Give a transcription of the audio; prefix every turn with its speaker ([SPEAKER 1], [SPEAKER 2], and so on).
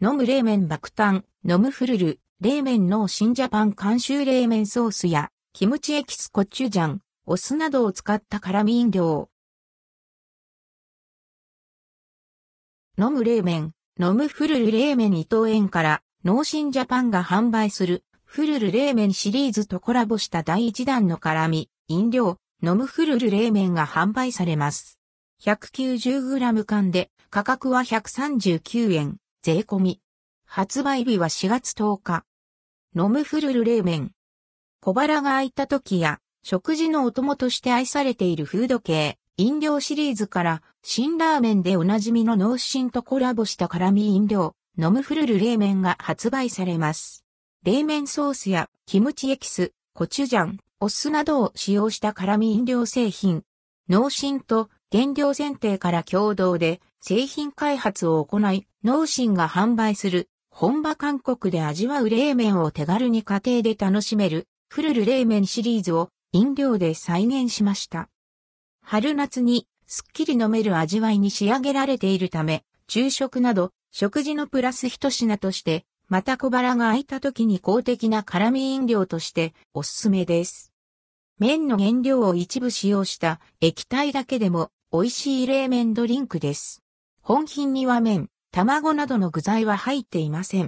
[SPEAKER 1] 飲む冷麺爆誕、飲むフルル、冷麺の新ジャパン監修冷麺ソースや、キムチエキスコチュジャン、お酢などを使った辛味飲料。飲む冷麺、飲むフルル冷麺伊藤園から、農心ジャパンが販売する、フルル冷麺シリーズとコラボした第1弾の辛味、飲料、飲むフルル冷麺が販売されます。190g 缶で価格は139円、税込み。発売日は4月10日。飲むフルル冷麺。小腹が空いた時や食事のお供として愛されているフード系、飲料シリーズから新ラーメンでおなじみの脳心とコラボした辛味飲料、飲むフルル冷麺が発売されます。冷麺ソースやキムチエキス、コチュジャン、お酢などを使用した辛味飲料製品。脳心と原料選定から共同で製品開発を行い、脳心が販売する本場韓国で味わう冷麺を手軽に家庭で楽しめるフルル冷麺シリーズを飲料で再現しました。春夏にすっきり飲める味わいに仕上げられているため、昼食など食事のプラス一品としてまた小腹が空いた時に公的な辛味飲料としておすすめです。麺の原料を一部使用した液体だけでも美味しい冷麺ドリンクです。本品には麺、卵などの具材は入っていません。